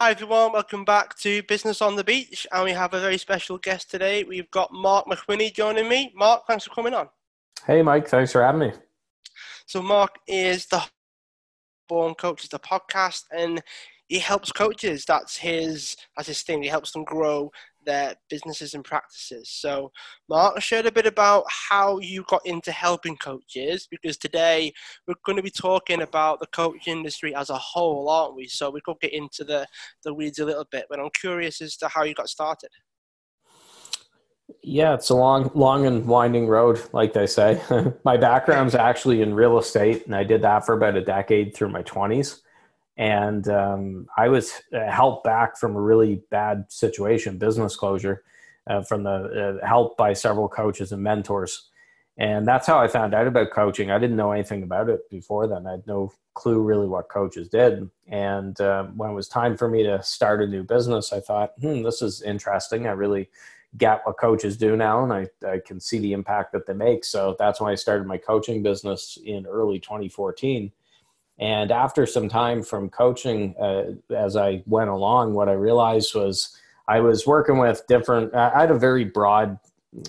Hi everyone, welcome back to Business on the Beach, and we have a very special guest today. We've got Marc Mawhinney joining me. Marc, thanks for coming on. Hey Mike, thanks for having me. So Marc is the Born Coaches, the podcast, and he helps coaches. That's his that's his thing. He helps them grow their businesses and practices. So, Marc, shared a bit about how you got into helping coaches because today we're going to be talking about the coaching industry as a whole, aren't we? So, we could get into the, the weeds a little bit, but I'm curious as to how you got started. Yeah, it's a long, long and winding road, like they say. my background's actually in real estate, and I did that for about a decade through my 20s and um, I was uh, helped back from a really bad situation, business closure, uh, from the uh, help by several coaches and mentors, and that's how I found out about coaching. I didn't know anything about it before then. I had no clue really what coaches did, and um, when it was time for me to start a new business, I thought, hmm, this is interesting. I really get what coaches do now, and I, I can see the impact that they make. So that's when I started my coaching business in early 2014 and after some time from coaching, uh, as I went along, what I realized was I was working with different, I had a very broad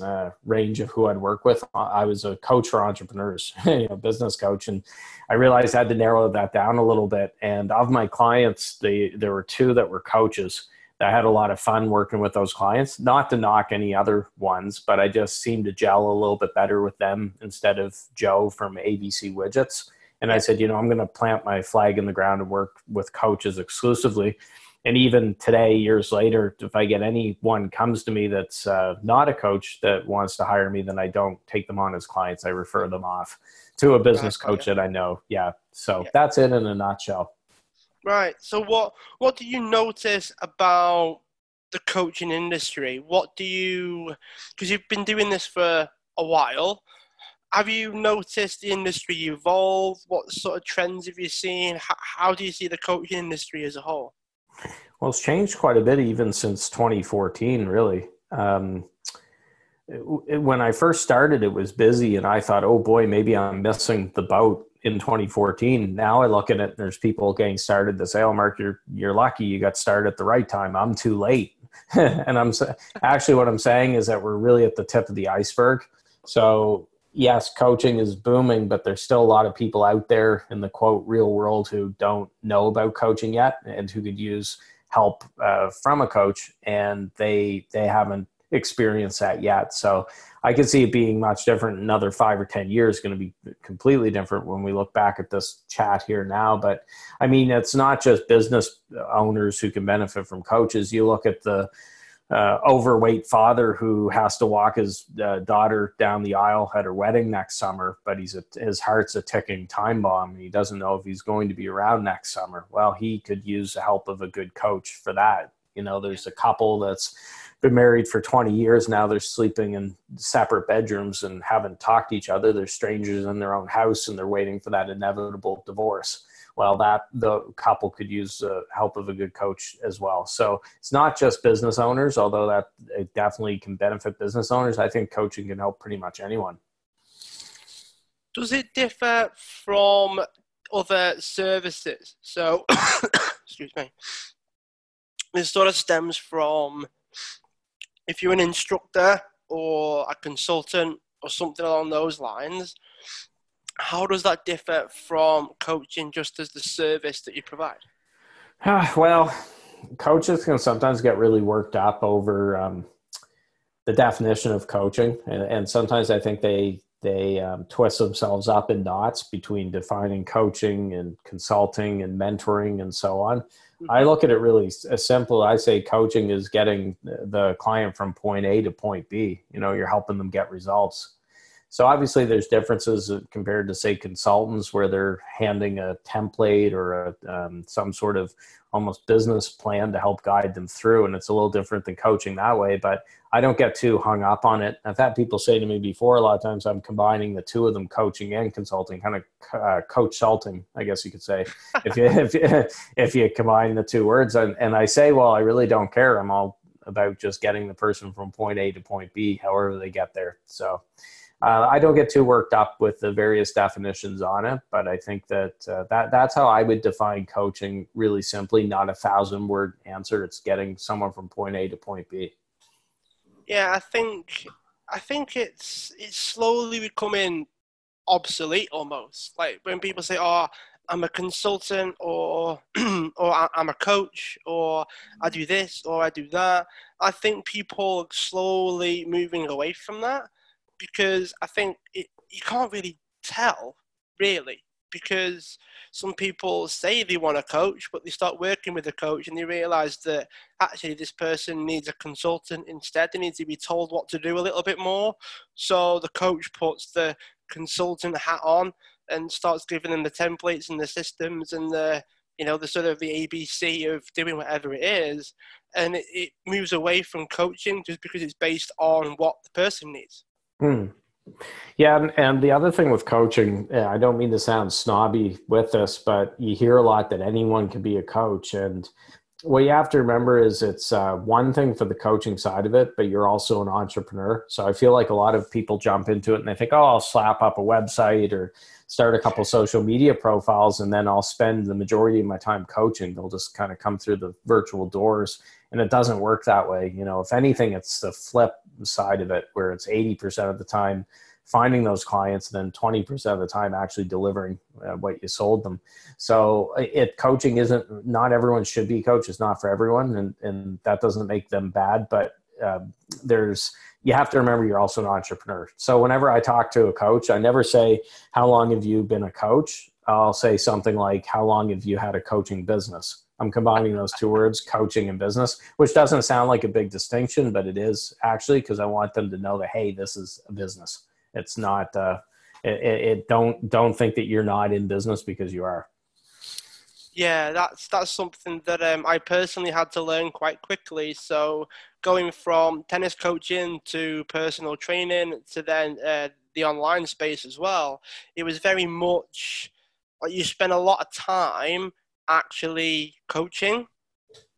uh, range of who I'd work with. I was a coach for entrepreneurs, you know, business coach, and I realized I had to narrow that down a little bit. And of my clients, they, there were two that were coaches. I had a lot of fun working with those clients. Not to knock any other ones, but I just seemed to gel a little bit better with them instead of Joe from ABC Widgets. And I said, you know, I'm going to plant my flag in the ground and work with coaches exclusively. And even today, years later, if I get anyone comes to me that's uh, not a coach that wants to hire me, then I don't take them on as clients. I refer them off to a business coach that I know. Yeah. So yeah. that's it in a nutshell. Right. So what what do you notice about the coaching industry? What do you because you've been doing this for a while have you noticed the industry evolve? What sort of trends have you seen? How, how do you see the coaching industry as a whole? Well, it's changed quite a bit even since 2014, really. Um, when I first started, it was busy, and I thought, oh boy, maybe I'm missing the boat in 2014. Now I look at it, and there's people getting started to say, oh, Marc, you're, you're lucky you got started at the right time. I'm too late. and I'm actually what I'm saying is that we're really at the tip of the iceberg. So yes, coaching is booming, but there's still a lot of people out there in the quote real world who don't know about coaching yet and who could use help uh, from a coach, and they they haven't experienced that yet. So I can see it being much different. Another five or ten years going to be completely different when we look back at this chat here now. But I mean, it's not just business owners who can benefit from coaches. You look at the uh, overweight father who has to walk his uh, daughter down the aisle at her wedding next summer, but he's a, his heart's a ticking time bomb and he doesn't know if he's going to be around next summer. Well, he could use the help of a good coach for that. You know, there's a couple that's been married for 20 years now. They're sleeping in separate bedrooms and haven't talked to each other. They're strangers in their own house and they're waiting for that inevitable divorce well that the couple could use the help of a good coach as well. So it's not just business owners although that it definitely can benefit business owners. I think coaching can help pretty much anyone. Does it differ from other services? So excuse me. This sort of stems from if you're an instructor or a consultant or something along those lines how does that differ from coaching just as the service that you provide? well, coaches can sometimes get really worked up over um, the definition of coaching, and, and, sometimes I think they they um, twist themselves up in knots between defining coaching and consulting and mentoring and so on. Mm-hmm. I look at it really as simple. I say coaching is getting the client from point A to point B. You know, you're helping them get results so obviously, there's differences compared to say consultants where they're handing a template or a, um, some sort of almost business plan to help guide them through, and it's a little different than coaching that way. But I don't get too hung up on it. I've had people say to me before a lot of times I'm combining the two of them, coaching and consulting, kind of uh, coach salting, I guess you could say, if you if, if you combine the two words. And, and I say, well, I really don't care. I'm all about just getting the person from point A to point B, however they get there. So uh, I don't get too worked up with the various definitions on it, but I think that uh, that that's how I would define coaching really simply. Not a thousand word answer. It's getting someone from point A to point B. Yeah, I think I think it's it's slowly becoming obsolete almost. Like when people say, "Oh, I'm a consultant," or "or I'm a coach," or "I do this," or "I do that." I think people slowly moving away from that because I think it, you can't really tell, really, because some people say they want a coach, but they start working with a coach and they realize that actually this person needs a consultant instead. They need to be told what to do a little bit more. So the coach puts the consultant hat on and starts giving them the templates and the systems and the you know the sort of the ABC of doing whatever it is, and it, it moves away from coaching just because it's based on what the person needs. Hmm. Yeah, and, and, the other thing with coaching, I don't mean to sound snobby with this, but you hear a lot that anyone can be a coach. And what you have to remember is it's uh, one thing for the coaching side of it, but you're also an entrepreneur. So I feel like a lot of people jump into it and they think, oh, I'll slap up a website or start a couple social media profiles and then I'll spend the majority of my time coaching. They'll just kind of come through the virtual doors and it doesn't work that way. You know, if anything, it's the flip side of it where it's 80% of the time finding those clients and then 20% of the time actually delivering uh, what you sold them. So it coaching isn't, not everyone should be coach. It's not for everyone. And, and that doesn't make them bad, but uh, there's, you have to remember you're also an entrepreneur. So whenever I talk to a coach, I never say, How long have you been a coach? I'll say something like, How long have you had a coaching business? I'm combining those two words, coaching and business, which doesn't sound like a big distinction, but it is actually because I want them to know that, hey, this is a business. It's not, uh, it, it, don't, don't think that you're not in business because you are. Yeah, that's that's something that um, I personally had to learn quite quickly. So going from tennis coaching to personal training to then uh, the online space as well, it was very much like you spend a lot of time actually coaching.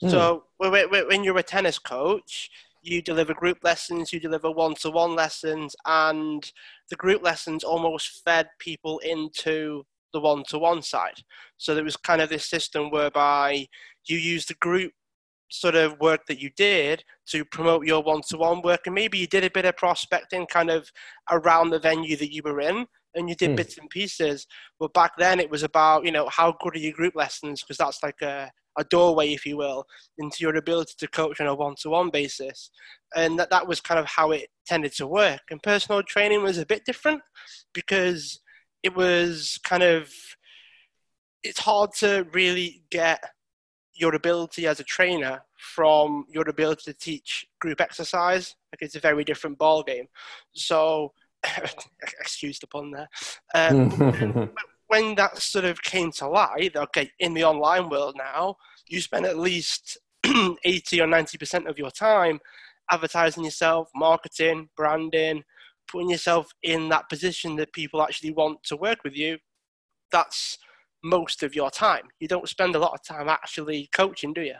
Mm. So when you're a tennis coach, you deliver group lessons, you deliver one-to-one lessons, and the group lessons almost fed people into the one-to-one side. So there was kind of this system whereby you use the group sort of work that you did to promote your one-to-one work and maybe you did a bit of prospecting kind of around the venue that you were in and you did mm. bits and pieces but back then it was about you know how good are your group lessons because that's like a, a doorway if you will into your ability to coach on a one-to-one basis and that, that was kind of how it tended to work and personal training was a bit different because it was kind of it's hard to really get your ability as a trainer from your ability to teach group exercise. Like it's a very different ball game. So, excuse the pun there. Um, when that sort of came to light, okay, in the online world now, you spend at least 80 or 90% of your time advertising yourself, marketing, branding, putting yourself in that position that people actually want to work with you. That's most of your time. You don't spend a lot of time actually coaching, do you?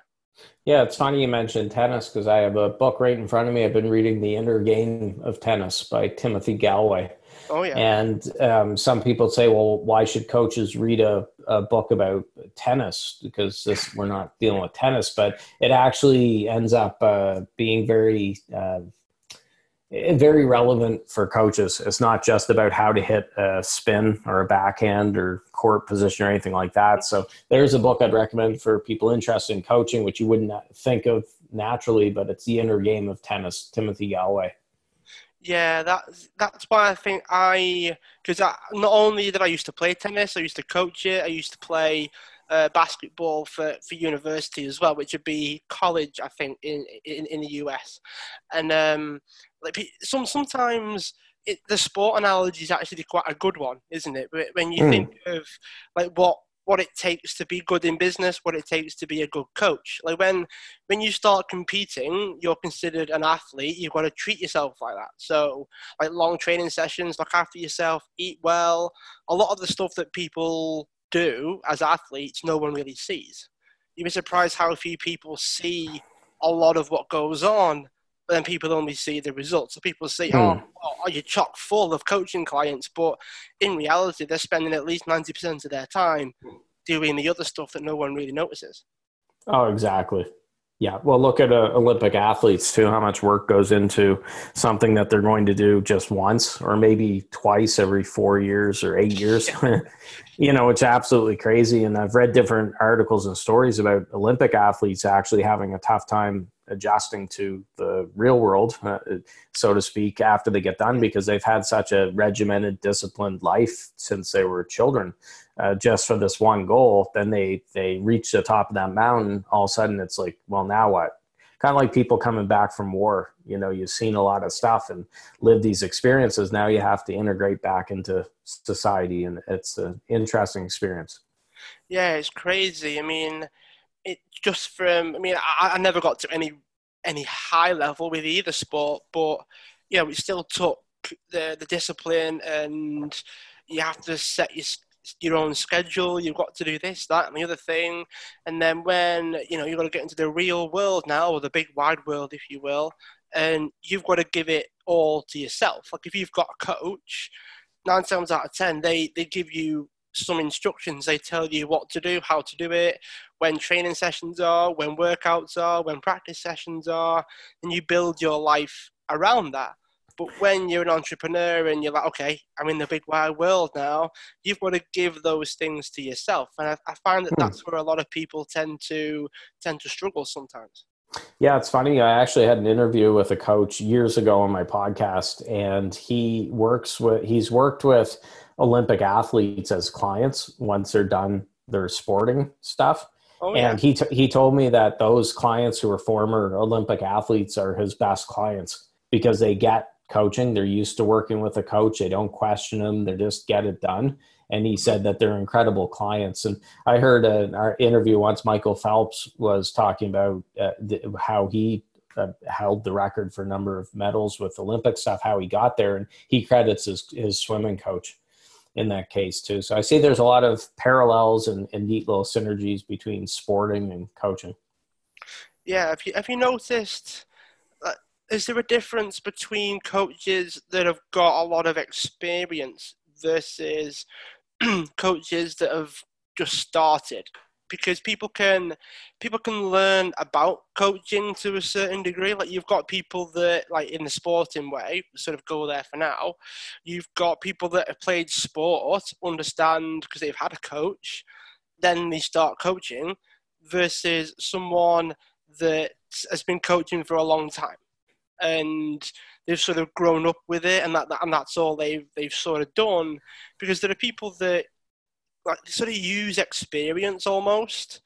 Yeah, it's funny you mentioned tennis because I have a book right in front of me. I've been reading The Inner Game of Tennis by Timothy Gallwey. Oh, yeah. And um, some people say, well, why should coaches read a, a book about tennis? Because this, we're not dealing with tennis, but it actually ends up uh, being very uh, very relevant for coaches. It's not just about how to hit a spin or a backhand or court position or anything like that. So there's a book I'd recommend for people interested in coaching, which you wouldn't think of naturally, but it's the inner game of tennis, Timothy Gallwey. Yeah, that's that's why I think I because not only did I used to play tennis, I used to coach it. I used to play uh, basketball for, for university as well, which would be college, I think, in in, in the US. And um, like some sometimes it, the sport analogy is actually quite a good one, isn't it? When you mm. think of like what what it takes to be good in business, what it takes to be a good coach. Like when when you start competing, you're considered an athlete. You've got to treat yourself like that. So like long training sessions, look after yourself, eat well. A lot of the stuff that people do as athletes, no one really sees. You'd be surprised how few people see a lot of what goes on but then people only see the results. So people say, Hmm. "Oh, oh, oh, you're chock full of coaching clients," but in reality, they're spending at least ninety percent of their time doing the other stuff that no one really notices. Oh, exactly. Yeah. Well, look at uh, Olympic athletes too. How much work goes into something that they're going to do just once, or maybe twice every four years or eight years. you know, it's absolutely crazy. And I've read different articles and stories about Olympic athletes actually having a tough time adjusting to the real world, uh, so to speak, after they get done because they've had such a regimented, disciplined life since they were children uh, just for this one goal, then they they reach the top of that mountain. All of a sudden, it's like, well, now what? Kind of like people coming back from war. You know, you've seen a lot of stuff and lived these experiences. Now you have to integrate back into society, and it's an interesting experience. Yeah, it's crazy. I mean, it just from. I mean, I, I never got to any any high level with either sport, but you know, still took the the discipline, and you have to set your your own schedule. You've got to do this, that, and the other thing. And then when you know you've got to get into the real world now, or the big wide world, if you will, and you've got to give it all to yourself. Like if you've got a coach, nine times out of ten, they they give you some instructions. They tell you what to do, how to do it, when training sessions are, when workouts are, when practice sessions are, and you build your life around that. But when you're an entrepreneur and you're like, okay, I'm in the big wide world now, you've got to give those things to yourself. And I, I find that Hmm. that's where a lot of people tend to tend to struggle sometimes. Yeah, it's funny. I actually had an interview with a coach years ago on my podcast, and he works with he's worked with Olympic athletes as clients once they're done their sporting stuff. Oh yeah, And he t- he told me that those clients who are former Olympic athletes are his best clients because they get coaching. They're used to working with a coach. They don't question them. They just get it done. And he said that they're incredible clients. And I heard an our interview once. Michael Phelps was talking about uh, how he uh, held the record for a number of medals with Olympic stuff, how he got there, and he credits his his swimming coach in that case too. So I see there's a lot of parallels and, and neat little synergies between sporting and coaching. yeah. Have you have you noticed? Is there a difference between coaches that have got a lot of experience versus coaches that have just started? Because people can people can learn about coaching to a certain degree. Like you've got people that like in the sporting way, sort of go there for now. You've got people that have played sport, understand because they've had a coach, then they start coaching, versus someone that has been coaching for a long time and they've sort of grown up with it and that, that and that's all they've they've sort of done because there are people that like sort of use experience almost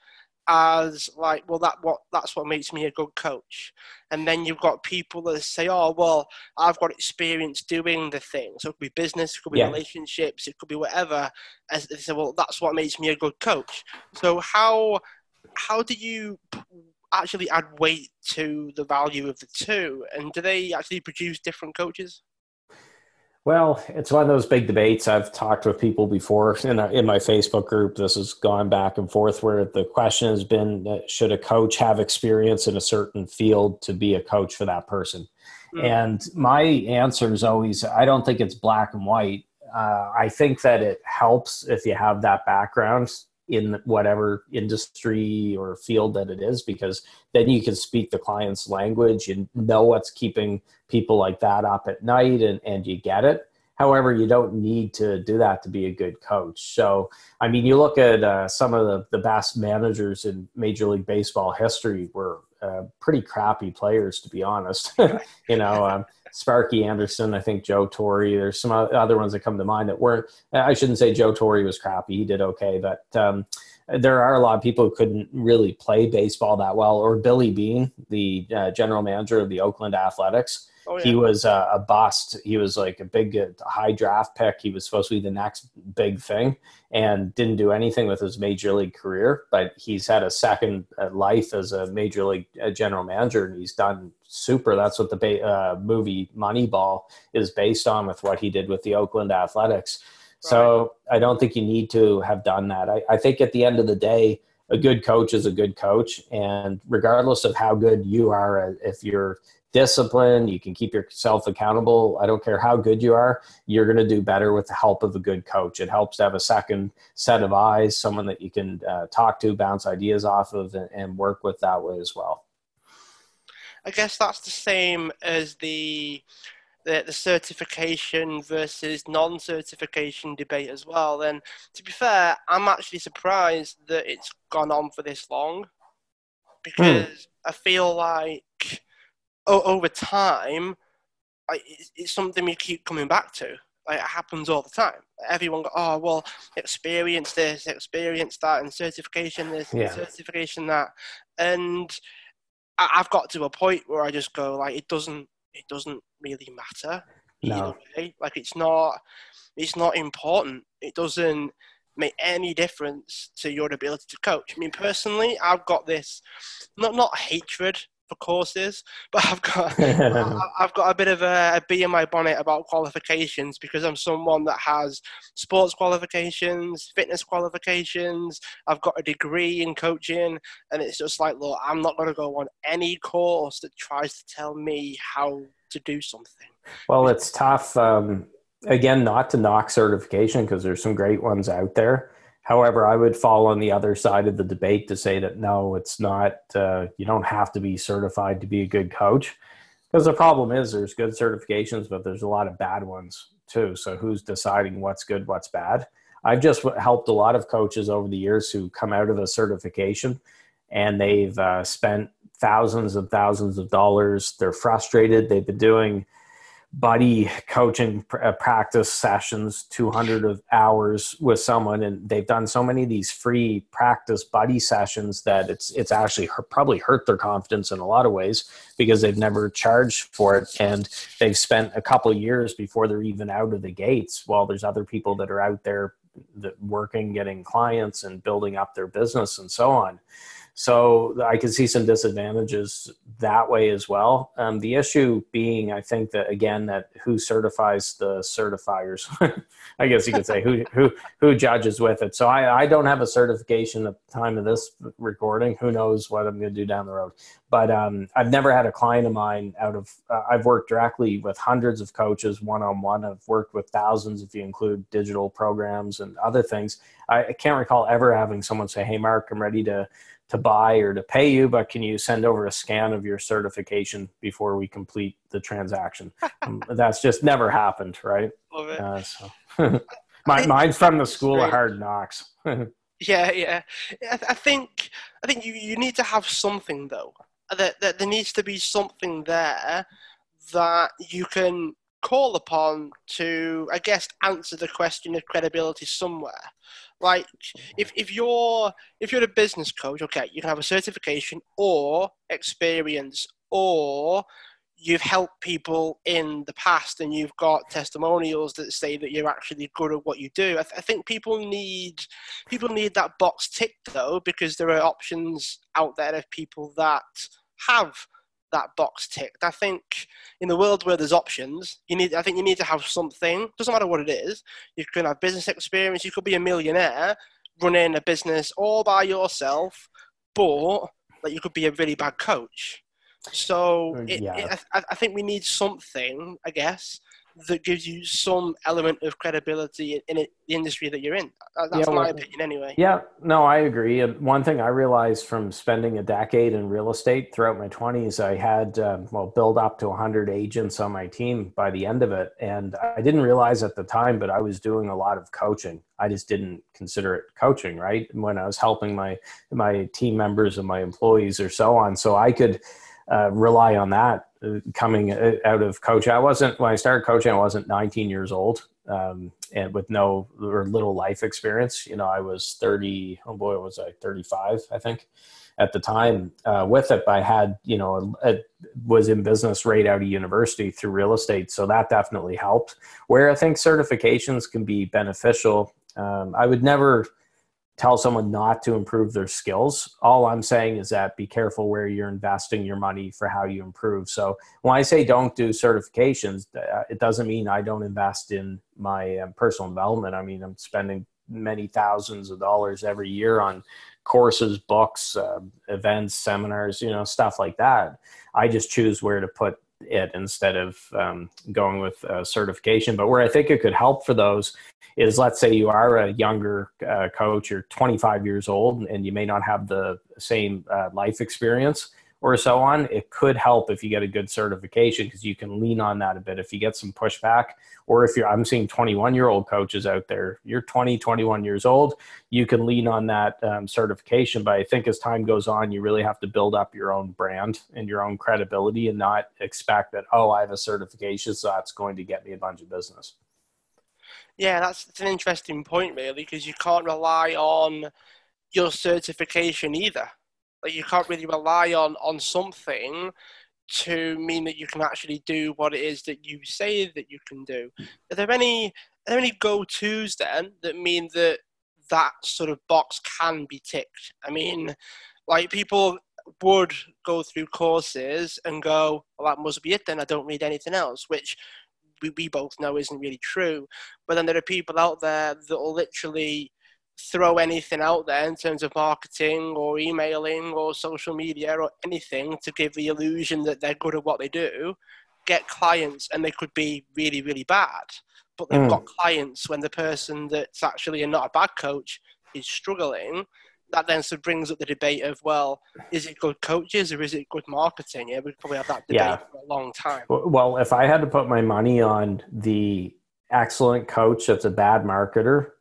as like well that what that's what makes me a good coach. And then you've got people that say oh well i've got experience doing the thing. So it could be business it could be Yeah. relationships it could be whatever as they say well that's what makes me a good coach. So how how do you actually add weight to the value of the two and do they actually produce different coaches Well, it's one of those big debates. I've talked with people before in, our, in my Facebook group. This has gone back and forth where the question has been should a coach have experience in a certain field to be a coach for that person? Mm. And my answer is always I don't think it's black and white. Uh, I think that it helps if you have that background in whatever industry or field that it is, because then you can speak the client's language and know what's keeping people like that up at night and, and you get it. However, you don't need to do that to be a good coach. So, I mean, you look at uh, some of the, the best managers in Major League Baseball history were uh, pretty crappy players, to be honest. you know, um, Sparky Anderson, I think Joe Torre. There's some other ones that come to mind that weren't. I shouldn't say Joe Torre was crappy. He did okay, but um, there are a lot of people who couldn't really play baseball that well. Or Billy Beane, the uh, general manager of the Oakland Athletics oh he was a, a bust. He was like a big, uh, high draft pick. He was supposed to be the next big thing, and didn't do anything with his major league career. But he's had a second uh, life as a major league uh, general manager, and he's done super. That's what the ba- uh, movie Moneyball is based on, with what he did with the Oakland Athletics. So I don't think you need to have done that. I, I think at the end of the day, a good coach is a good coach. And regardless of how good you are, if you're disciplined, you can keep yourself accountable. I don't care how good you are, you're going to do better with the help of a good coach. It helps to have a second set of eyes, someone that you can uh, talk to, bounce ideas off of, and, and work with that way as well. I guess that's the same as the the, the certification versus non-certification debate as well. Then, to be fair, I'm actually surprised that it's gone on for this long because mm. I feel like over time, I, it's, something we keep coming back to. Like, it happens all the time. Everyone go, oh well, experience this, experience that, and certification this, yeah. and certification that, and I, I've got to a point where I just go like, it doesn't it doesn't really matter no. way. Like it's not it's not important. It doesn't make any difference to your ability to coach. I mean, personally, I've got this not not hatred for courses, but I've got I've got a bit of a, a bee in my bonnet about qualifications because I'm someone that has sports qualifications, fitness qualifications. I've got a degree in coaching, and it's just like, look, I'm not going to go on any course that tries to tell me how to do something. Well, it's tough. Um, again, not to knock certification because there's some great ones out there However, I would fall on the other side of the debate to say that no, it's not, uh, you don't have to be certified to be a good coach. Because the problem is there's good certifications, but there's a lot of bad ones too. So who's deciding what's good, what's bad? I've just helped a lot of coaches over the years who come out of a certification and they've uh, spent thousands and thousands of dollars. They're frustrated. They've been doing buddy coaching uh, practice sessions 200 of hours with someone and they've done so many of these free practice buddy sessions that it's it's actually hurt, probably hurt their confidence in a lot of ways because they've never charged for it and they've spent a couple years before they're even out of the gates while there's other people that are out there that working getting clients and building up their business and so on so I can see some disadvantages that way as well. Um, the issue being, I think that again, that who certifies the certifiers, I guess you could say who who who judges with it. So I, I don't have a certification at the time of this recording. Who knows what I'm going to do down the road? But um, I've never had a client of mine out of. Uh, I've worked directly with hundreds of coaches one on one. I've worked with thousands if you include digital programs and other things. I, I can't recall ever having someone say, "Hey, Marc, I'm ready to." To buy or to pay you, but can you send over a scan of your certification before we complete the transaction? um, that's just never happened, right? Love it. Uh, so. My, mine's from the school of hard knocks. yeah, yeah. I think I think you, you need to have something though. That, that there needs to be something there that you can call upon to, I guess, answer the question of credibility somewhere. Like if, if you're if you're a business coach, okay, you can have a certification or experience or you've helped people in the past and you've got testimonials that say that you're actually good at what you do. I, th- I, think people need people need that box ticked though because there are options out there of people that have that box ticked. I think in the world where there's options, you need. I think you need to have something. Doesn't matter what it is. You can have business experience. You could be a millionaire running a business all by yourself, but like you could be a really bad coach. So oh, it, yeah. it, I, I think we need something, I guess, that gives you some element of credibility in, it, the industry that you're in. That's yeah, my well, opinion, anyway. Yeah, no, I agree. And one thing I realized from spending a decade in real estate throughout my 20s, I had, um, well, build up to 100 agents on my team by the end of it. And I didn't realize at the time, but I was doing a lot of coaching. I just didn't consider it coaching, right? When I was helping my my team members and my employees or so on, so I could uh, rely on that coming out of coaching. I wasn't when I started coaching. I wasn't 19 years old, um, and with no or little life experience. You know, I was 30. Oh boy, was I 35? I think at the time uh, with it. I had you know a, a, was in business right out of university through real estate, so that definitely helped. Where I think certifications can be beneficial. Um, I would never tell someone not to improve their skills. All I'm saying is that be careful where you're investing your money for how you improve. So when I say don't do certifications, uh, it doesn't mean I don't invest in my um, personal development. I mean, I'm spending many thousands of dollars every year on courses, books, uh, events, seminars, you know, stuff like that. I just choose where to put it instead of um, going with a certification. But where I think it could help for those is let's say you are a younger uh, coach, you're 25 years old, and you may not have the same uh, life experience or so on, it could help if you get a good certification because you can lean on that a bit. If you get some pushback, or if you're, I'm seeing 21 year old coaches out there, you're 20, 21 years old, you can lean on that um, certification. But I think as time goes on, you really have to build up your own brand and your own credibility and not expect that, oh, I have a certification, so that's going to get me a bunch of business. Yeah, that's, that's an interesting point, really, because you can't rely on your certification either. Like you can't really rely on on something to mean that you can actually do what it is that you say that you can do. Are there any are there any go tos then that mean that that sort of box can be ticked? I mean, like people would go through courses and go, well, that must be it then. I don't need anything else, which we, we both know isn't really true. But then there are people out there that will literally throw anything out there in terms of marketing or emailing or social media or anything to give the illusion that they're good at what they do, get clients and they could be really, really bad. But they've mm. got clients when the person that's actually not a bad coach is struggling. That then sort of brings up the debate of, well, is it good coaches or is it good marketing? Yeah, we'd probably have that debate yeah. for a long time. Well, if I had to put my money on the excellent coach that's a bad marketer,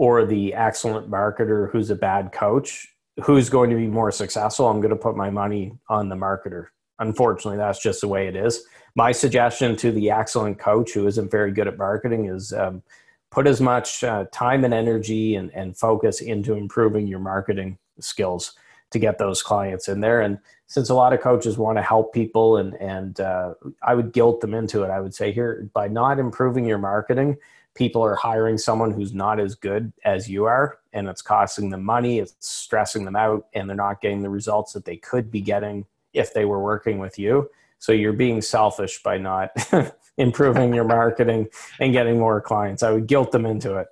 or the excellent marketer who's a bad coach, who's going to be more successful? I'm going to put my money on the marketer. Unfortunately, that's just the way it is. My suggestion to the excellent coach who isn't very good at marketing is um, put as much uh, time and energy and, and focus into improving your marketing skills to get those clients in there. And since a lot of coaches want to help people and, and uh, I would guilt them into it, I would say here, by not improving your marketing, people are hiring someone who's not as good as you are and it's costing them money it's stressing them out and they're not getting the results that they could be getting if they were working with you. So you're being selfish by not improving your marketing and getting more clients. I would guilt them into it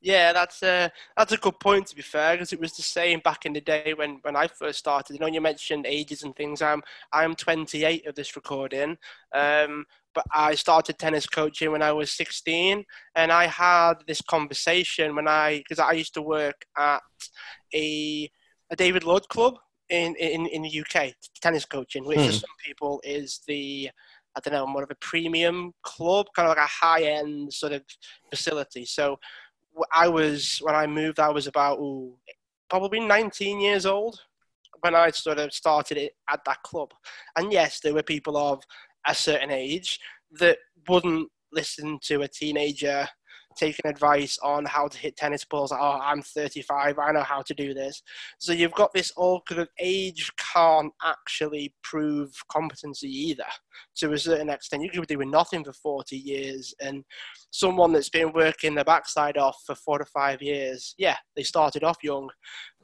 yeah, that's a that's a good point. To be fair, because it was the same back in the day when, when I first started. You know, you mentioned ages and things. I'm I'm 28 of this recording, um, but I started tennis coaching when I was 16, and I had this conversation when I because I used to work at a a David Lloyd club in in in the UK, tennis coaching, which hmm. for some people is the I don't know, more of a premium club, kind of like a high end sort of facility. So I was when I moved, I was about ooh, probably 19 years old when I sort of started it at that club. And yes, there were people of a certain age that wouldn't listen to a teenager taking advice on how to hit tennis balls. Oh, I'm 35, I know how to do this. So you've got this kind of age can't actually prove competency either to a certain extent. You could be doing nothing for 40 years, and someone that's been working the backside off for four to five years, yeah, they started off young,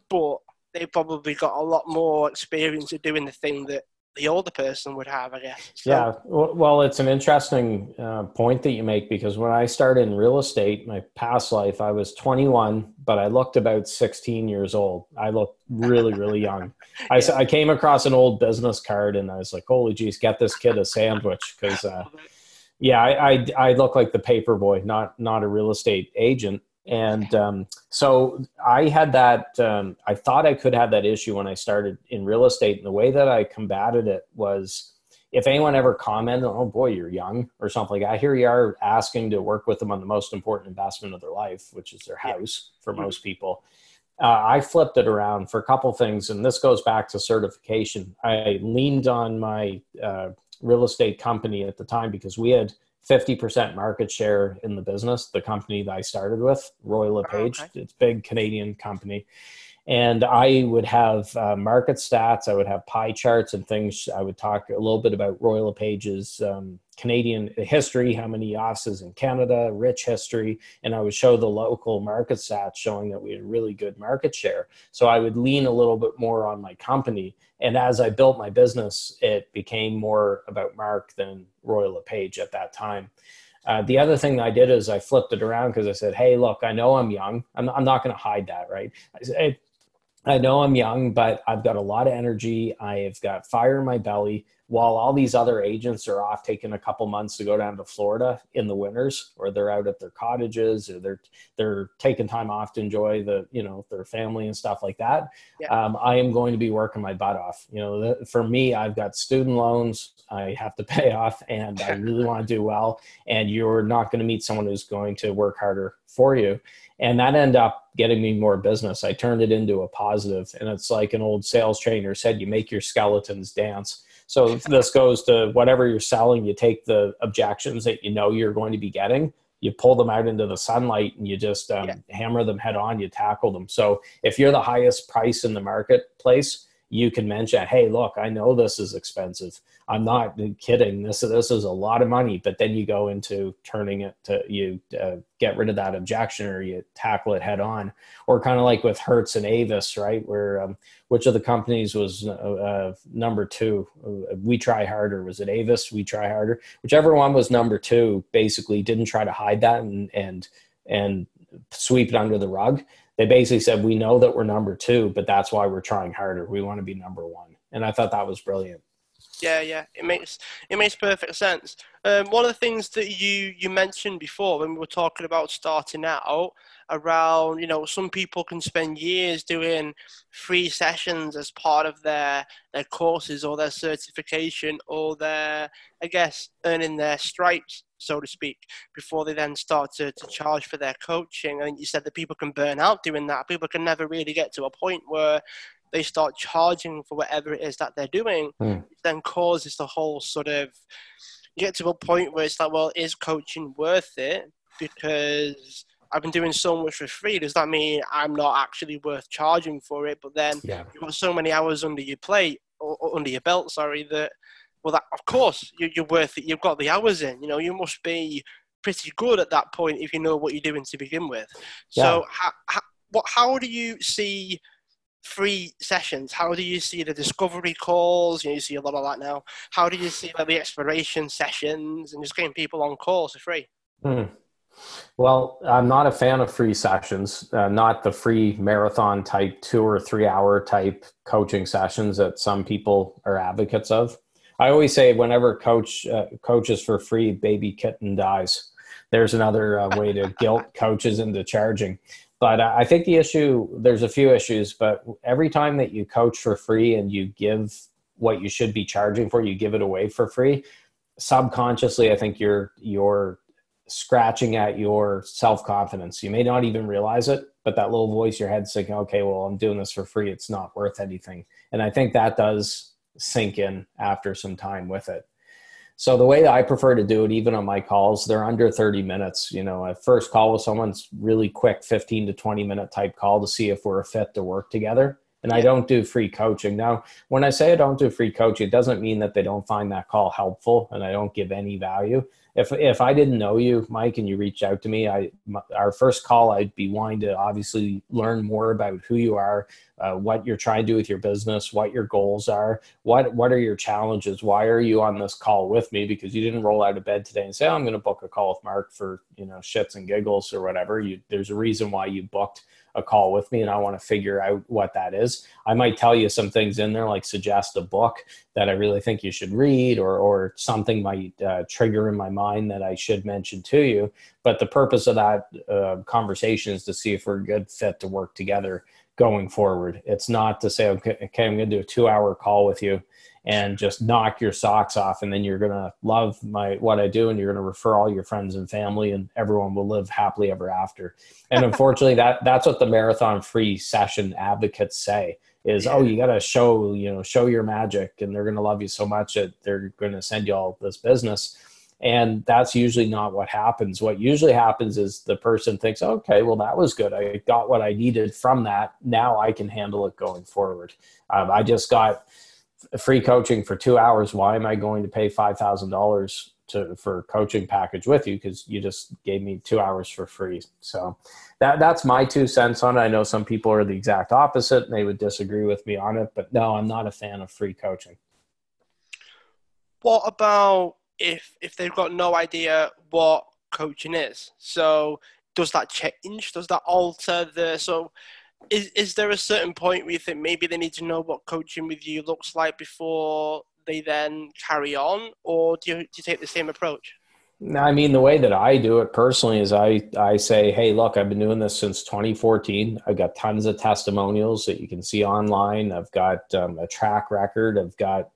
but they probably got a lot more experience of doing the thing that the older person would have, I guess. So. Yeah, well, it's an interesting uh, point that you make because when I started in real estate, my past life, I was 21, but I looked about 16 years old. I looked really, really young. I, yeah. I came across an old business card and I was like, holy geez, get this kid a sandwich because, uh, yeah, I, I, I look like the paper boy, not not a real estate agent and um, so i had that um, i thought i could have that issue when i started in real estate and the way that i combated it was if anyone ever commented oh boy you're young or something like that here you are asking to work with them on the most important investment of their life which is their house for mm-hmm. most people. Uh, i flipped it around for a couple things and this goes back to certification. I leaned on my uh, real estate company at the time because we had 50% market share in the business, the company that I started with, Royal LePage. Oh, okay. It's big Canadian company. And I would have uh, market stats, I would have pie charts and things. I would talk a little bit about Royal LePage's um, Canadian history, how many offices in Canada, rich history, and I would show the local market stats showing that we had really good market share. So I would lean a little bit more on my company. And as I built my business, it became more about Marc than Royal LePage at that time. Uh, the other thing I did is I flipped it around because I said, "Hey, look, I know I'm young. I'm, I'm not going to hide that, right? I, I know I'm young, but I've got a lot of energy. I've got fire in my belly while all these other agents are off taking a couple months to go down to Florida in the winters, or they're out at their cottages, or they're they're taking time off to enjoy the you know their family and stuff like that. Yeah. Um, I am going to be working my butt off. You know, the, for me, I've got student loans I have to pay off, and I really want to do well. And you're not going to meet someone who's going to work harder for you and that ended up getting me more business i turned it into a positive and it's like an old sales trainer said you make your skeletons dance so this goes to whatever you're selling, you take the objections that you know you're going to be getting, you pull them out into the sunlight and you just um, yeah. hammer them head on, you tackle them. So if you're the highest price in the marketplace, you can mention, hey, look, I know this is expensive. I'm not kidding. This this is a lot of money. But then you go into turning it to you uh, get rid of that objection or you tackle it head on, or kind of like with Hertz and Avis, right? Where um, which of the companies was uh, uh, number two? We try harder. Was it Avis? We try harder. Whichever one was number two, basically didn't try to hide that and and and sweep it under the rug they basically said, We know that we're number two, but that's why we're trying harder. We want to be number one. And I thought that was brilliant. Yeah, yeah, it makes it makes perfect sense. Um, one of the things that you you mentioned before when we were talking about starting out around, you know, some people can spend years doing free sessions as part of their their courses or their certification or their, I guess, earning their stripes so to speak, before they then start to, to charge for their coaching. I think you said that people can burn out doing that. People can never really get to a point where they start charging for whatever it is that they're doing. Mm. then causes the whole sort of you get to a point where it's like, well, is coaching worth it? Because I've been doing so much for free. Does that mean I'm not actually worth charging for it? But then yeah. you've got so many hours under your plate or, or under your belt, sorry, that well, that of course you, you're worth it. You've got the hours in. You know, you must be pretty good at that point if you know what you're doing to begin with. Yeah. So, how, how, what, how do you see free sessions? How do you see the discovery calls? You, know, you see a lot of that now. How do you see like, the exploration sessions and just getting people on calls for free? Hmm. Well, I'm not a fan of free sessions, uh, not the free marathon type two or three hour type coaching sessions that some people are advocates of. I always say whenever coach uh, coaches for free, baby kitten dies. There's another uh, way to guilt coaches into charging. But I think the issue there's a few issues, but every time that you coach for free and you give what you should be charging for, you give it away for free. Subconsciously, I think you're you're scratching at your self confidence. You may not even realize it, but that little voice in your head saying, "Okay, well, I'm doing this for free. It's not worth anything." And I think that does sink in after some time with it. So the way that I prefer to do it, even on my calls, they're under 30 minutes. You know, a first call with someone's really quick, 15 to 20 minute type call to see if we're a fit to work together. And I don't do free coaching. Now, when I say I don't do free coaching, it doesn't mean that they don't find that call helpful and I don't give any value if if I didn't know you, Mike, and you reached out to me, I our first call, I'd be wanting to obviously learn more about who you are, uh, what you're trying to do with your business, what your goals are, what what are your challenges, why are you on this call with me? Because you didn't roll out of bed today and say, oh, "I'm going to book a call with Marc for you know shits and giggles or whatever." You there's a reason why you booked a call with me and I want to figure out what that is. I might tell you some things in there, like suggest a book that I really think you should read, or or something might uh, trigger in my mind that I should mention to you. But the purpose of that uh, conversation is to see if we're a good fit to work together going forward. It's not to say, okay, okay I'm going to do a two hour call with you and just knock your socks off and then you're going to love my what I do and you're going to refer all your friends and family and everyone will live happily ever after. And unfortunately that that's what the marathon free session advocates say is yeah. oh you got to show, you know, show your magic and they're going to love you so much that they're going to send you all this business. And that's usually not what happens. What usually happens is the person thinks, okay, well, that was good. I got what I needed from that. Now I can handle it going forward. Um, I just got free coaching for two hours. Why am I going to pay five thousand dollars to for coaching package with you? Because you just gave me two hours for free. So that that's my two cents on it. I know some people are the exact opposite and they would disagree with me on it, but no, I'm not a fan of free coaching. What about if if they've got no idea what coaching is? So does that change? Does that alter the so is is there a certain point where you think maybe they need to know what coaching with you looks like before they then carry on, or do you, do you take the same approach? I mean, the way that I do it personally is I, I say, hey, look, I've been doing this since 2014. I've got tons of testimonials that you can see online. I've got um, a track record. I've got,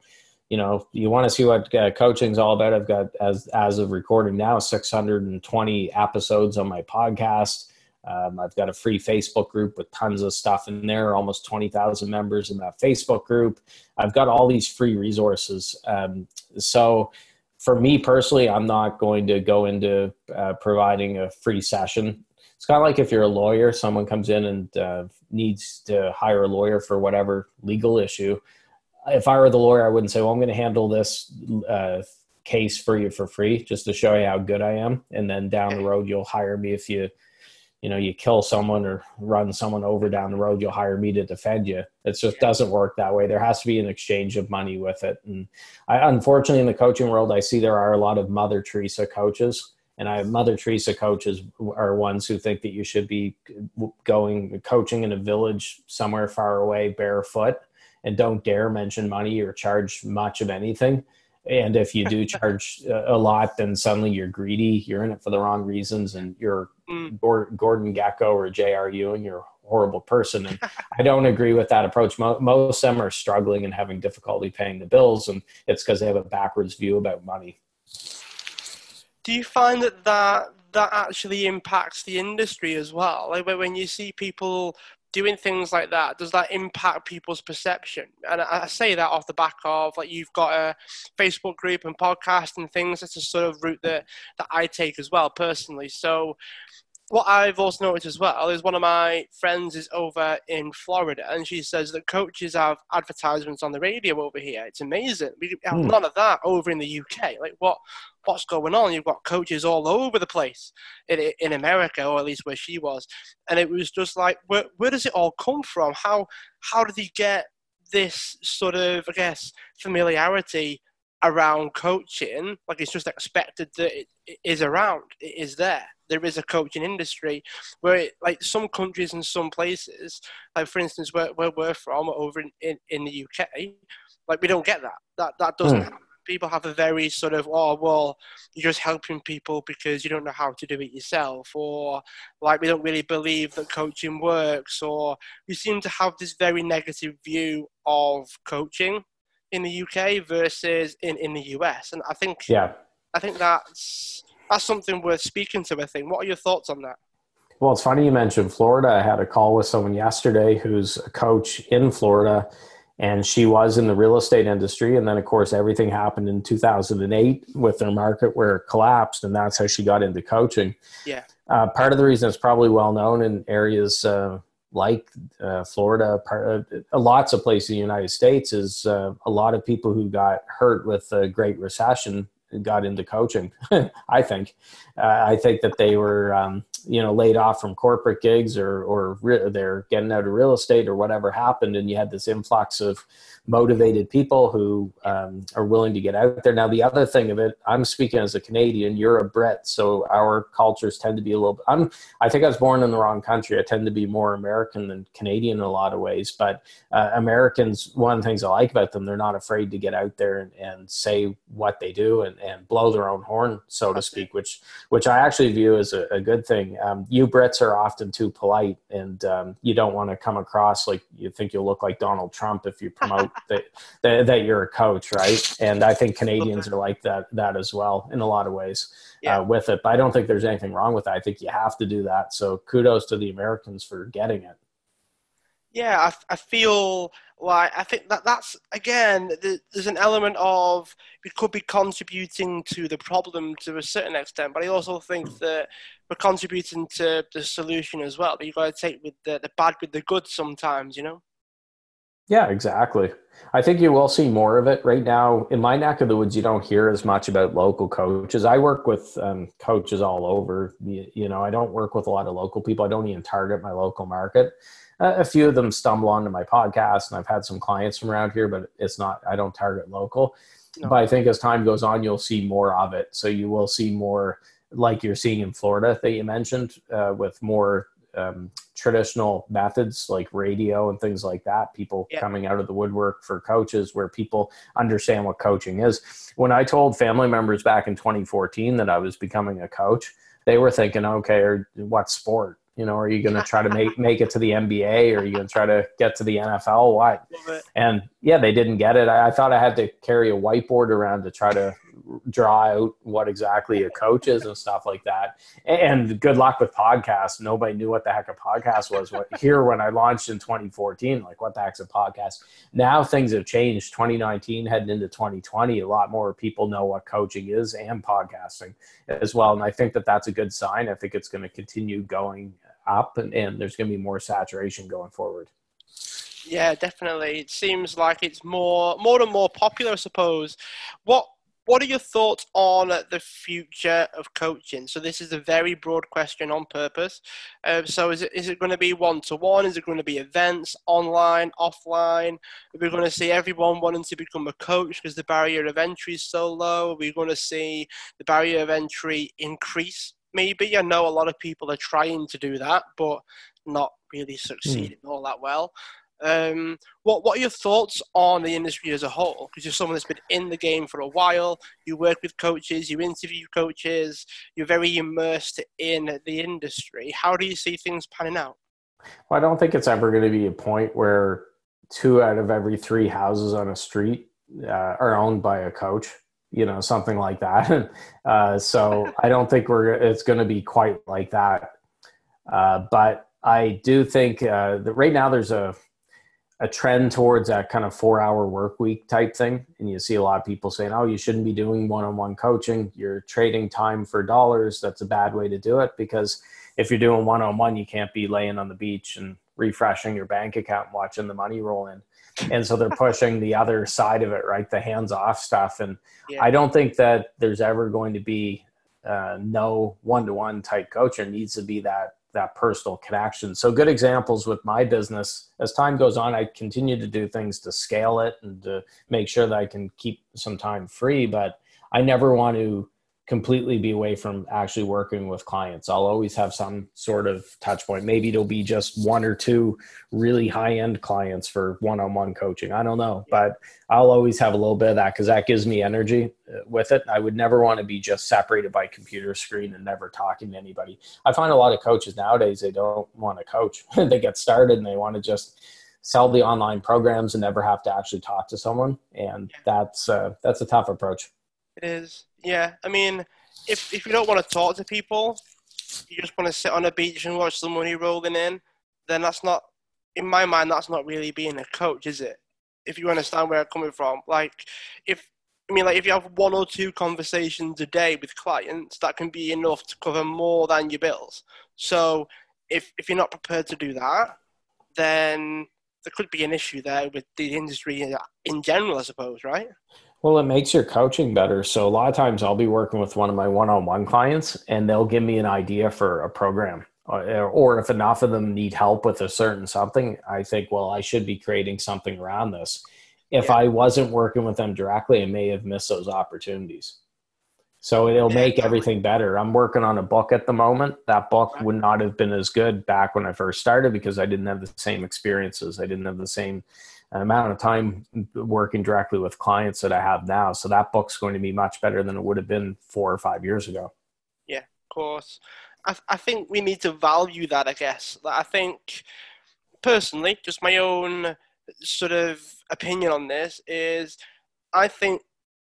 you know, you want to see what uh, coaching's all about. I've got, as, as of recording now, 620 episodes on my podcast. Um, I've got a free Facebook group with tons of stuff in there, almost 20,000 members in that Facebook group. I've got all these free resources. Um, so, for me personally, I'm not going to go into uh, providing a free session. It's kind of like if you're a lawyer, someone comes in and uh, needs to hire a lawyer for whatever legal issue. If I were the lawyer, I wouldn't say, "Well, I'm going to handle this uh, case for you for free, just to show you how good I am." And then down the road, you'll hire me if you you know you kill someone or run someone over down the road you'll hire me to defend you. It just doesn't work that way. There has to be an exchange of money with it. And i unfortunately in the coaching world i see there are a lot of mother teresa coaches. And i mother teresa coaches are ones who think that you should be going coaching in a village somewhere far away barefoot and don't dare mention money or charge much of anything and if you do charge a lot then suddenly you're greedy you're in it for the wrong reasons and you're mm. gordon Gekko or j.r ewing you're a horrible person. And i don't agree with that approach. Most of them are struggling and having difficulty paying the bills and it's because they have a backwards view about money. Do you find that that that actually impacts the industry as well? Like when you see people doing things like that does that impact people's perception? And i say that off the back of like you've got a facebook group and podcast and things that's a sort of route that that i take as well personally. So what I've also noticed as well is one of my friends is over in Florida, and she says that coaches have advertisements on the radio over here. It's amazing. We have mm. none of that over in the UK. Like what? What's going on? You've got coaches all over the place in in America, or at least where she was, and it was just like, where where does it all come from? How how did he get this sort of, I guess, familiarity around coaching? Like it's just expected that it, it is around, it is there there is a coaching industry where it, like some countries and some places like for instance where, where we're from over in, in, in the uk like we don't get that that that doesn't mm. happen people have a very sort of oh well you're just helping people because you don't know how to do it yourself or like we don't really believe that coaching works or we seem to have this very negative view of coaching in the UK versus in, in the US and I think yeah I think that's that's something worth speaking to. I think. What are your thoughts on that? Well, it's funny you mentioned Florida. I had a call with someone yesterday who's a coach in Florida, and she was in the real estate industry. And then, of course, everything happened in 2008 with their market where it collapsed, and that's how she got into coaching. Yeah. Uh, part of the reason it's probably well known in areas uh, like uh, Florida, part of, lots of places in the United States, is uh, a lot of people who got hurt with the Great Recession got into coaching. I think. Uh, I think that they were, um, you know, laid off from corporate gigs or or re- they're getting out of real estate or whatever happened, and you had this influx of motivated people who um, are willing to get out there. Now, the other thing of it, I'm speaking as a Canadian. You're a Brit, so our cultures tend to be a little. I'm. I think I was born in the wrong country. I tend to be more American than Canadian in a lot of ways. But uh, Americans, one of the things I like about them, they're not afraid to get out there and, and say what they do and, and blow their own horn, so to speak, which which I actually view as a, a good thing. Um, you Brits are often too polite, and um, you don't want to come across like you think you'll look like Donald Trump if you promote that, that, that you're a coach, right? And I think Canadians are like that that as well in a lot of ways yeah. uh, with it. But I don't think there's anything wrong with that. I think you have to do that. So kudos to the Americans for getting it. Yeah, I, I feel like I think that that's again there's an element of we could be contributing to the problem to a certain extent, but I also think that we're contributing to the solution as well. But you've got to take with the, the bad with the good sometimes, you know. Yeah, exactly. I think you will see more of it right now. In my neck of the woods, you don't hear as much about local coaches. I work with um, coaches all over. You, you, know, I don't work with a lot of local people. I don't even target my local market. Uh, a few of them stumble onto my podcast, and I've had some clients from around here, but it's not. I don't target local. No. But I think as time goes on, you'll see more of it. So you will see more, like you're seeing in Florida that you mentioned, uh, with more um, traditional methods like radio and things like that. People yeah. coming out of the woodwork for coaches, where people understand what coaching is. When I told family members back in 2014 that I was becoming a coach, they were thinking, okay, or what sport? You know, are you going to try to make make it to the NBA? Or are you going to try to get to the NFL? What? And yeah, they didn't get it. I, I, thought I had to carry a whiteboard around to try to draw out what exactly a coach is and stuff like that. And good luck with podcasts. Nobody knew what the heck a podcast was. Here, when I launched in 2014, like what the heck's a podcast? Now things have changed. 2019 heading into 2020, a lot more people know what coaching is and podcasting as well. And I think that that's a good sign. I think it's going to continue going up and, and there's going to be more saturation going forward. Yeah, definitely. It seems like it's more more and more popular, I suppose. What what are your thoughts on the future of coaching? So this is a very broad question on purpose. Um, so is it is it going to be one to one? Is it going to be events, online, offline? Are we going to see everyone wanting to become a coach because the barrier of entry is so low? Are we going to see the barrier of entry increase? Maybe I know a lot of people are trying to do that, but not really hmm. succeeding mm. all that well. Um, what What are your thoughts on the industry as a whole? Because you're someone that's been in the game for a while. You work with coaches. You interview coaches. You're very immersed in the industry. How do you see things panning out? Well, I don't think it's ever going to be a point where two out of every three houses on a street uh, are owned by a coach. You know, something like that. uh, so I don't think we're. It's going to be quite like that. Uh, but I do think uh, that right now there's a a trend towards that kind of four hour work week type thing. And you see a lot of people saying, oh, you shouldn't be doing one on one coaching. You're trading time for dollars. That's a bad way to do it because if you're doing one on one, you can't be laying on the beach and refreshing your bank account, watching the money roll in. And so they're pushing the other side of it, right? The hands off stuff. And yeah. I don't think that there's ever going to be uh, no one to one type coach. There needs to be that that personal connection. So good examples with my business. As time goes on, I continue to do things to scale it and to make sure that I can keep some time free, but I never want to completely be away from actually working with clients. I'll always have some sort of touch point. Maybe it'll be just one or two really high end clients for one on one coaching. I don't know, but I'll always have a little bit of that because that gives me energy uh, with it. I would never want to be just separated by computer screen and never talking to anybody. I find a lot of coaches nowadays, they don't want to coach. they get started and they want to just sell the online programs and never have to actually talk to someone. And that's, uh, that's a tough approach. It is. Yeah. I mean, if if you don't want to talk to people, you just want to sit on a beach and watch the money rolling in, then that's not, in my mind, that's not really being a coach, is it? If you understand where I'm coming from, like, if I mean, like, if you have one or two conversations a day with clients, that can be enough to cover more than your bills. So, if if you're not prepared to do that, then there could be an issue there with the industry in general, I suppose, right? Well, it makes your coaching better. So a lot of times I'll be working with one of my one-on-one clients and they'll give me an idea for a program. Uh, or if enough of them need help with a certain something, I think, well, I should be creating something around this. If yeah. I wasn't working with them directly, I may have missed those opportunities. So it'll make everything better. I'm working on a book at the moment. That book would not have been as good back when I first started because I didn't have the same experiences. I didn't have the same amount of time working directly with clients that I have now. So that book's going to be much better than it would have been four or five years ago. Yeah, of course. I, I think we need to value that, I guess. I think personally, just my own sort of opinion on this is I think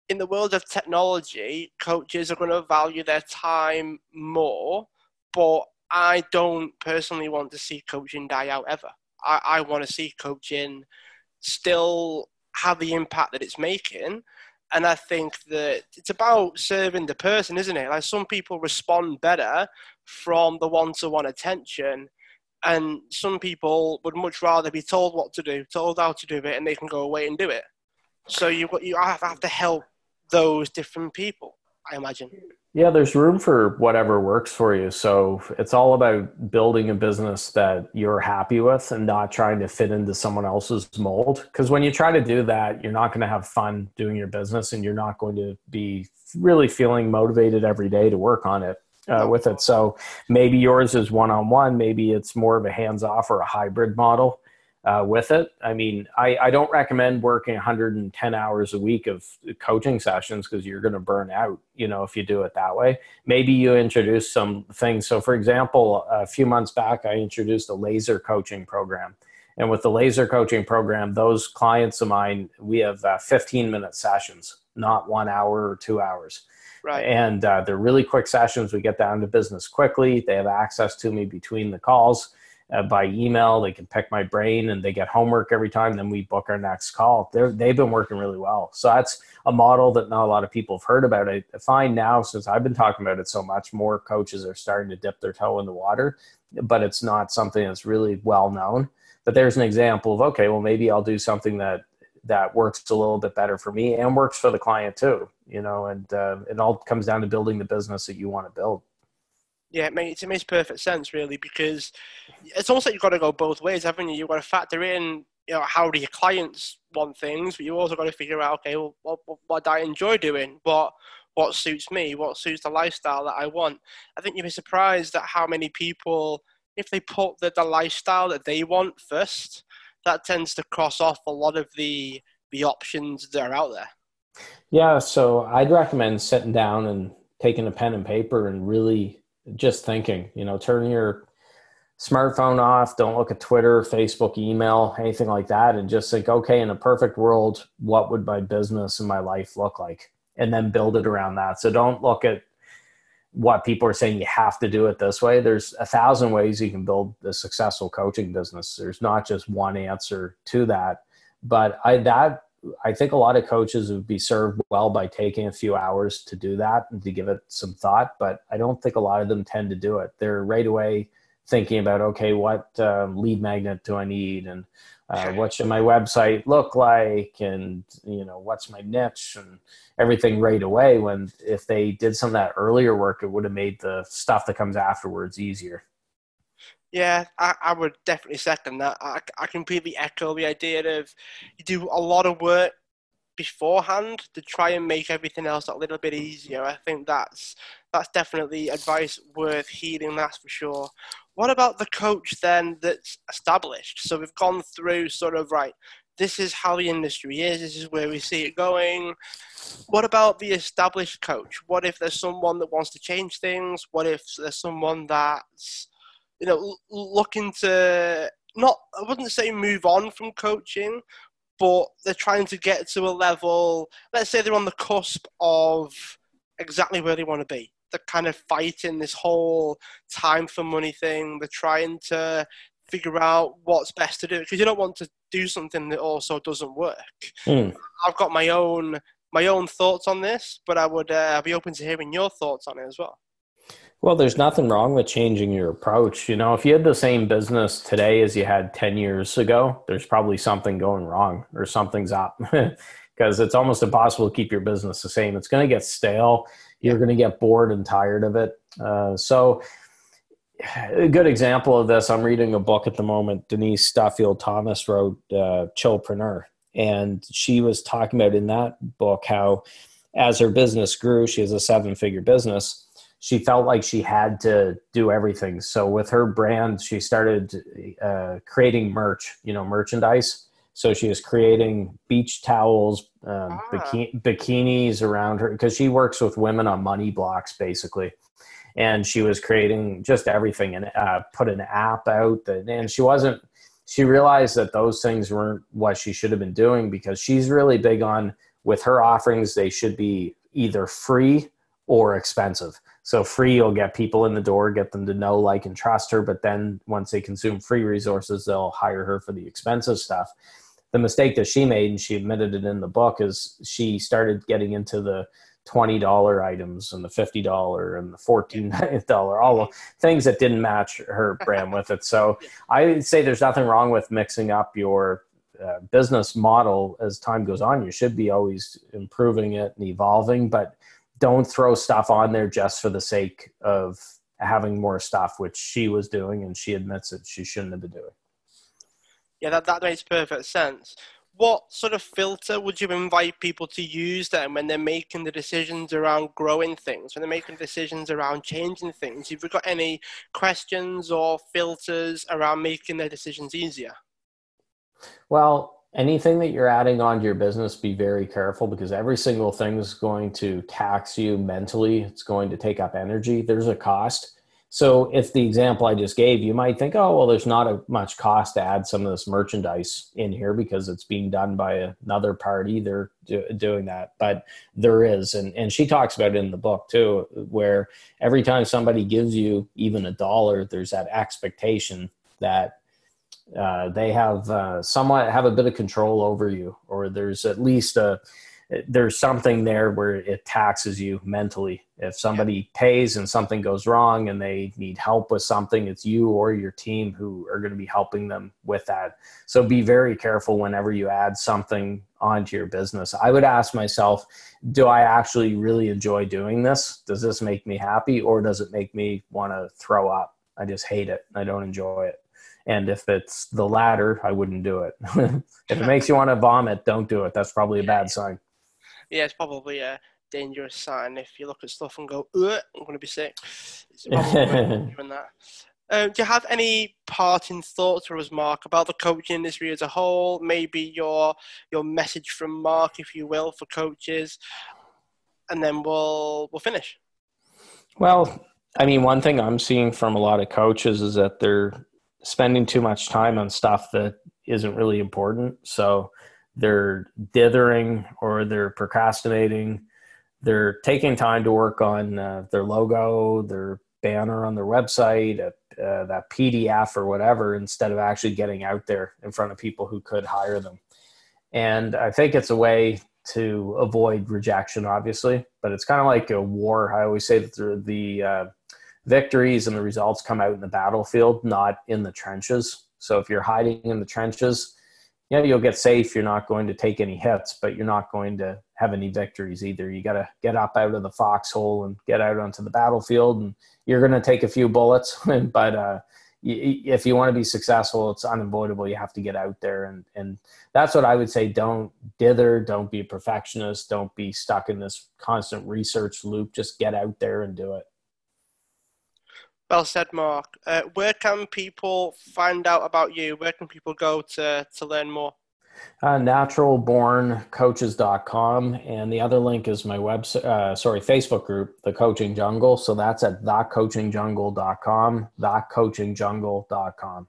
in the world of technology, coaches are going to value their time more, but I don't personally want to see coaching die out ever. I, I want to see coaching still have the impact that it's making. And I think that it's about serving the person, isn't it? Like some people respond better from the one to one attention. And some people would much rather be told what to do, told how to do it, and they can go away and do it. So you, you have to help those different people, I imagine. Yeah, there's room for whatever works for you. So it's all about building a business that you're happy with and not trying to fit into someone else's mold. Because when you try to do that, you're not going to have fun doing your business and you're not going to be really feeling motivated every day to work on it. uh, with it. So maybe yours is one on one, maybe it's more of a hands off or a hybrid model uh, with it. I mean, I, I don't recommend working 110 hours a week of coaching sessions because you're going to burn out, you know, if you do it that way. Maybe you introduce some things. So, for example, a few months back, I introduced a laser coaching program. And with the laser coaching program, those clients of mine, we have uh, 15 minute sessions, not one hour or two hours. Right. And uh, they're really quick sessions. We get down to business quickly. They have access to me between the calls uh, by email. They can pick my brain and they get homework every time. Then we book our next call. They're, they've been working really well. So that's a model that not a lot of people have heard about. I find now, since I've been talking about it so much, more coaches are starting to dip their toe in the water, but it's not something that's really well known. But there's an example of okay, well maybe I'll do something that that works a little bit better for me and works for the client too. You know, and uh, it all comes down to building the business that you want to build. Yeah, it makes, it makes perfect sense, really, because it's almost like you've got to go both ways, haven't you? You've got to factor in, you know, how do your clients want things, but you also got to figure out, okay, well, what, what, do I enjoy doing? What what suits me? What suits the lifestyle that I want? I think you'd be surprised at how many people, if they put the, the lifestyle that they want first, that tends to cross off a lot of the the options that are out there. Yeah, so I'd recommend sitting down and taking a pen and paper and really just thinking, you know, turn your smartphone off, don't look at Twitter, Facebook, email, anything like that, and just think, okay, in a perfect world, what would my business and my life look like? And then build it around that. So don't look at what people are saying you have to do it this way. There's a thousand ways you can build a successful coaching business. There's not just one answer to that. But I that I think a lot of coaches would be served well by taking a few hours to do that and to give it some thought. But I don't think a lot of them tend to do it. They're right away thinking about, okay, what um, lead magnet do I need, and uh, what should my website look like, and you know, what's my niche, and everything right away. When if they did some of that earlier work, it would have made the stuff that comes afterwards easier. Yeah, I, I would definitely second that. I, I completely echo the idea of you do a lot of work beforehand to try and make everything else a little bit easier. I think that's that's definitely advice worth heeding. That's for sure. What about the coach then that's established? So we've gone through sort of right. This is how the industry is. This is where we see it going. What about the established coach? What if there's someone that wants to change things? What if there's someone that's you know, looking to not, I wouldn't say move on from coaching, but they're trying to get to a level, let's say they're on the cusp of exactly where they want to be. They're kind of fighting this whole time for money thing. They're trying to figure out what's best to do because you don't want to do something that also doesn't work. Mm. I've got my own my own thoughts on this, but I would uh, be open to hearing your thoughts on it as well. Well, there's nothing wrong with changing your approach. You know, if you had the same business today as you had 10 years ago, there's probably something going wrong or something's up because it's almost impossible to keep your business the same. It's going to get stale. You're going to get bored and tired of it. Uh, so, a good example of this, I'm reading a book at the moment. Denise Duffield Thomas wrote uh, Chillpreneur. And she was talking about in that book how, as her business grew, she has a seven figure business she felt like she had to do everything. So with her brand, she started uh, creating merch, you know, merchandise. So she was creating beach towels, um, ah. bikini, bikinis around her because she works with women on money blocks basically. And she was creating just everything and uh, put an app out. That, and she wasn't, she realized that those things weren't what she should have been doing because she's really big on with her offerings, they should be either free or expensive. So free, you'll get people in the door, get them to know, like, and trust her. But then once they consume free resources, they'll hire her for the expensive stuff. The mistake that she made, and she admitted it in the book, is she started getting into the $20 items and the $50 and the $14 all the things that didn't match her brand with it. So I say there's nothing wrong with mixing up your uh, business model as time goes on. You should be always improving it and evolving, but don't throw stuff on there just for the sake of having more stuff, which she was doing, and she admits that she shouldn't have been doing. Yeah, that, that makes perfect sense. what sort of filter would you invite people to use then when they're making the decisions around growing things, when they're making decisions around changing things? Have you got any questions or filters around making their decisions easier? Well, anything that you're adding onto your business, be very careful because every single thing is going to tax you mentally. It's going to take up energy. There's a cost. So if the example I just gave, you might think, oh, well, there's not a much cost to add some of this merchandise in here because it's being done by another party. They're do, doing that, but there is, and and she talks about it in the book too, where every time somebody gives you even a dollar, there's that expectation that uh, they have uh, somewhat have a bit of control over you, or there's at least a there's something there where it taxes you mentally. If somebody yeah. pays and something goes wrong and they need help with something, it's you or your team who are going to be helping them with that. So be very careful whenever you add something onto your business. I would ask myself, do I actually really enjoy doing this? Does this make me happy or does it make me want to throw up? I just hate it. I don't enjoy it. And if it's the latter, I wouldn't do it. if it makes you want to vomit, don't do it. That's probably a bad sign yeah, it's probably a dangerous sign if you look at stuff and go, I'm going to be sick. It's probably that. Um, do you have any parting thoughts for us, Marc, about the coaching industry as a whole? Maybe your your message from Marc, if you will, for coaches, and then we'll we'll finish. Well, I mean, one thing I'm seeing from a lot of coaches is that they're spending too much time on stuff that isn't really important. So they're dithering or they're procrastinating. They're taking time to work on uh, their logo, their banner on their website, uh, uh that PDF or whatever, instead of actually getting out there in front of people who could hire them. And I think it's a way to avoid rejection, obviously, but it's kind of like a war. I always say that the, the uh, victories and the results come out in the battlefield, not in the trenches. So if you're hiding in the trenches, yeah, you'll get safe. You're not going to take any hits, but you're not going to have any victories either. You got to get up out of the foxhole and get out onto the battlefield, and you're going to take a few bullets. but uh, if you want to be successful, it's unavoidable. You have to get out there, and and that's what I would say. Don't dither. Don't be a perfectionist. Don't be stuck in this constant research loop. Just get out there and do it. Well said, Marc. Uh, where can people find out about you? Where can people go to, to learn more? Uh, naturalborncoaches.com and the other link is my website uh, sorry facebook group the coaching jungle so that's at thecoachingjungle.com thecoachingjungle.com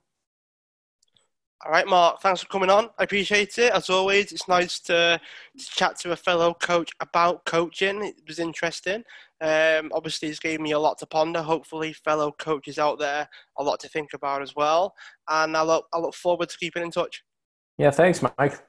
all right, Marc, thanks for coming on. I appreciate it. As always, it's nice to, to chat to a fellow coach about coaching. It was interesting. Um, obviously, it's gave me a lot to ponder. Hopefully, fellow coaches out there, a lot to think about as well. And I look, I look forward to keeping in touch. Yeah, thanks, Mike.